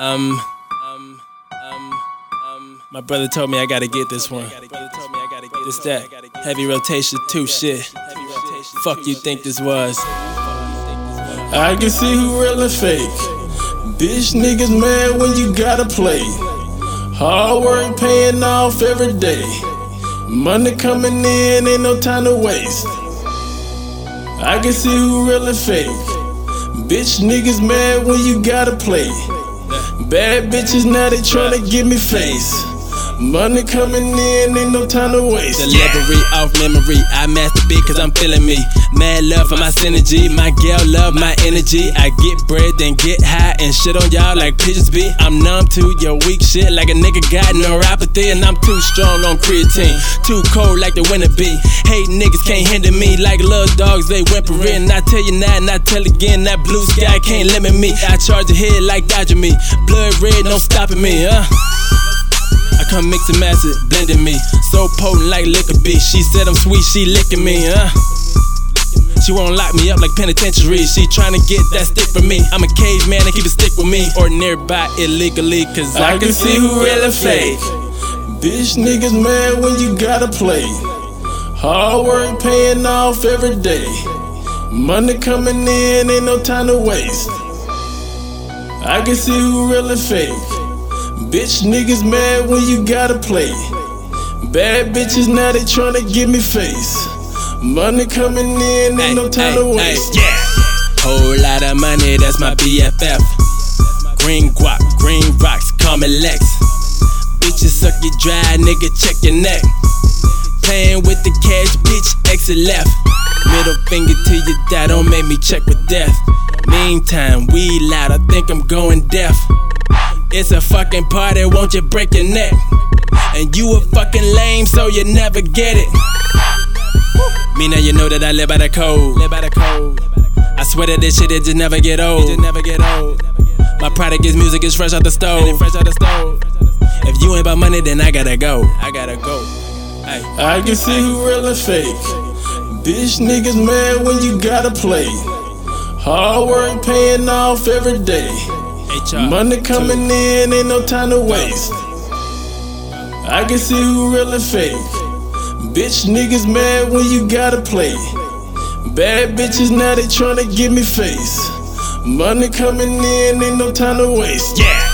Um, um, um, um, my brother told me I gotta get this one. This that heavy rotation too shit. Fuck you think this was? I can see who real and fake. Bitch niggas mad when you gotta play. Hard work paying off every day. Money coming in, ain't no time to waste. I can see who real and fake. Bitch niggas mad when you gotta play. Bad bitches now they tryna give me face. Money coming in, ain't no time to waste. Delivery off memory, I master beat cause I'm feeling me. Mad love for my synergy, my girl love my energy. I get bread, then get high and shit on y'all like pigeons be. I'm numb to your weak shit like a nigga got neuropathy, and I'm too strong on creatine. Too cold like the winter be. Hate niggas can't hinder me like little dogs, they whimpering. I tell you now, and I tell again, that blue sky can't limit me. I charge a head like dodging me. Blood red, no stopping me, huh? Come mix and it, blending me. So potent like liquor bitch. She said I'm sweet, she licking me, huh? She won't lock me up like penitentiary. She tryna get that stick from me. I'm a caveman and keep a stick with me. Or nearby illegally, cause I, I can see who really fake. Bitch niggas mad when you gotta play. Hard work paying off every day. Money coming in, ain't no time to waste. I can see who really fake. Bitch niggas mad when you gotta play. Bad bitches now they tryna give me face. Money coming in, ain't no time to waste. yeah. Whole lot of money, that's my BFF. Green guap, green rocks, call me Lex. Bitches suck you dry, nigga, check your neck. Playing with the cash, bitch, exit left. Middle finger to your dad, don't make me check with death. Meantime, we loud, I think I'm going deaf. It's a fucking party, won't you break your neck? And you a fucking lame, so you never get it. Me now you know that I live by the code. Live by the code. I swear that this shit it just never get old. Just never get old. My product is music, it's fresh out the stove. fresh out the stove. If you ain't about money, then I gotta go. I gotta go. I can see who real and fake. Bitch niggas mad when you gotta play. Hard work paying off every day. Money coming in, ain't no time to waste. I can see who real and fake. Bitch niggas mad when you gotta play. Bad bitches now they tryna give me face. Money coming in, ain't no time to waste. Yeah.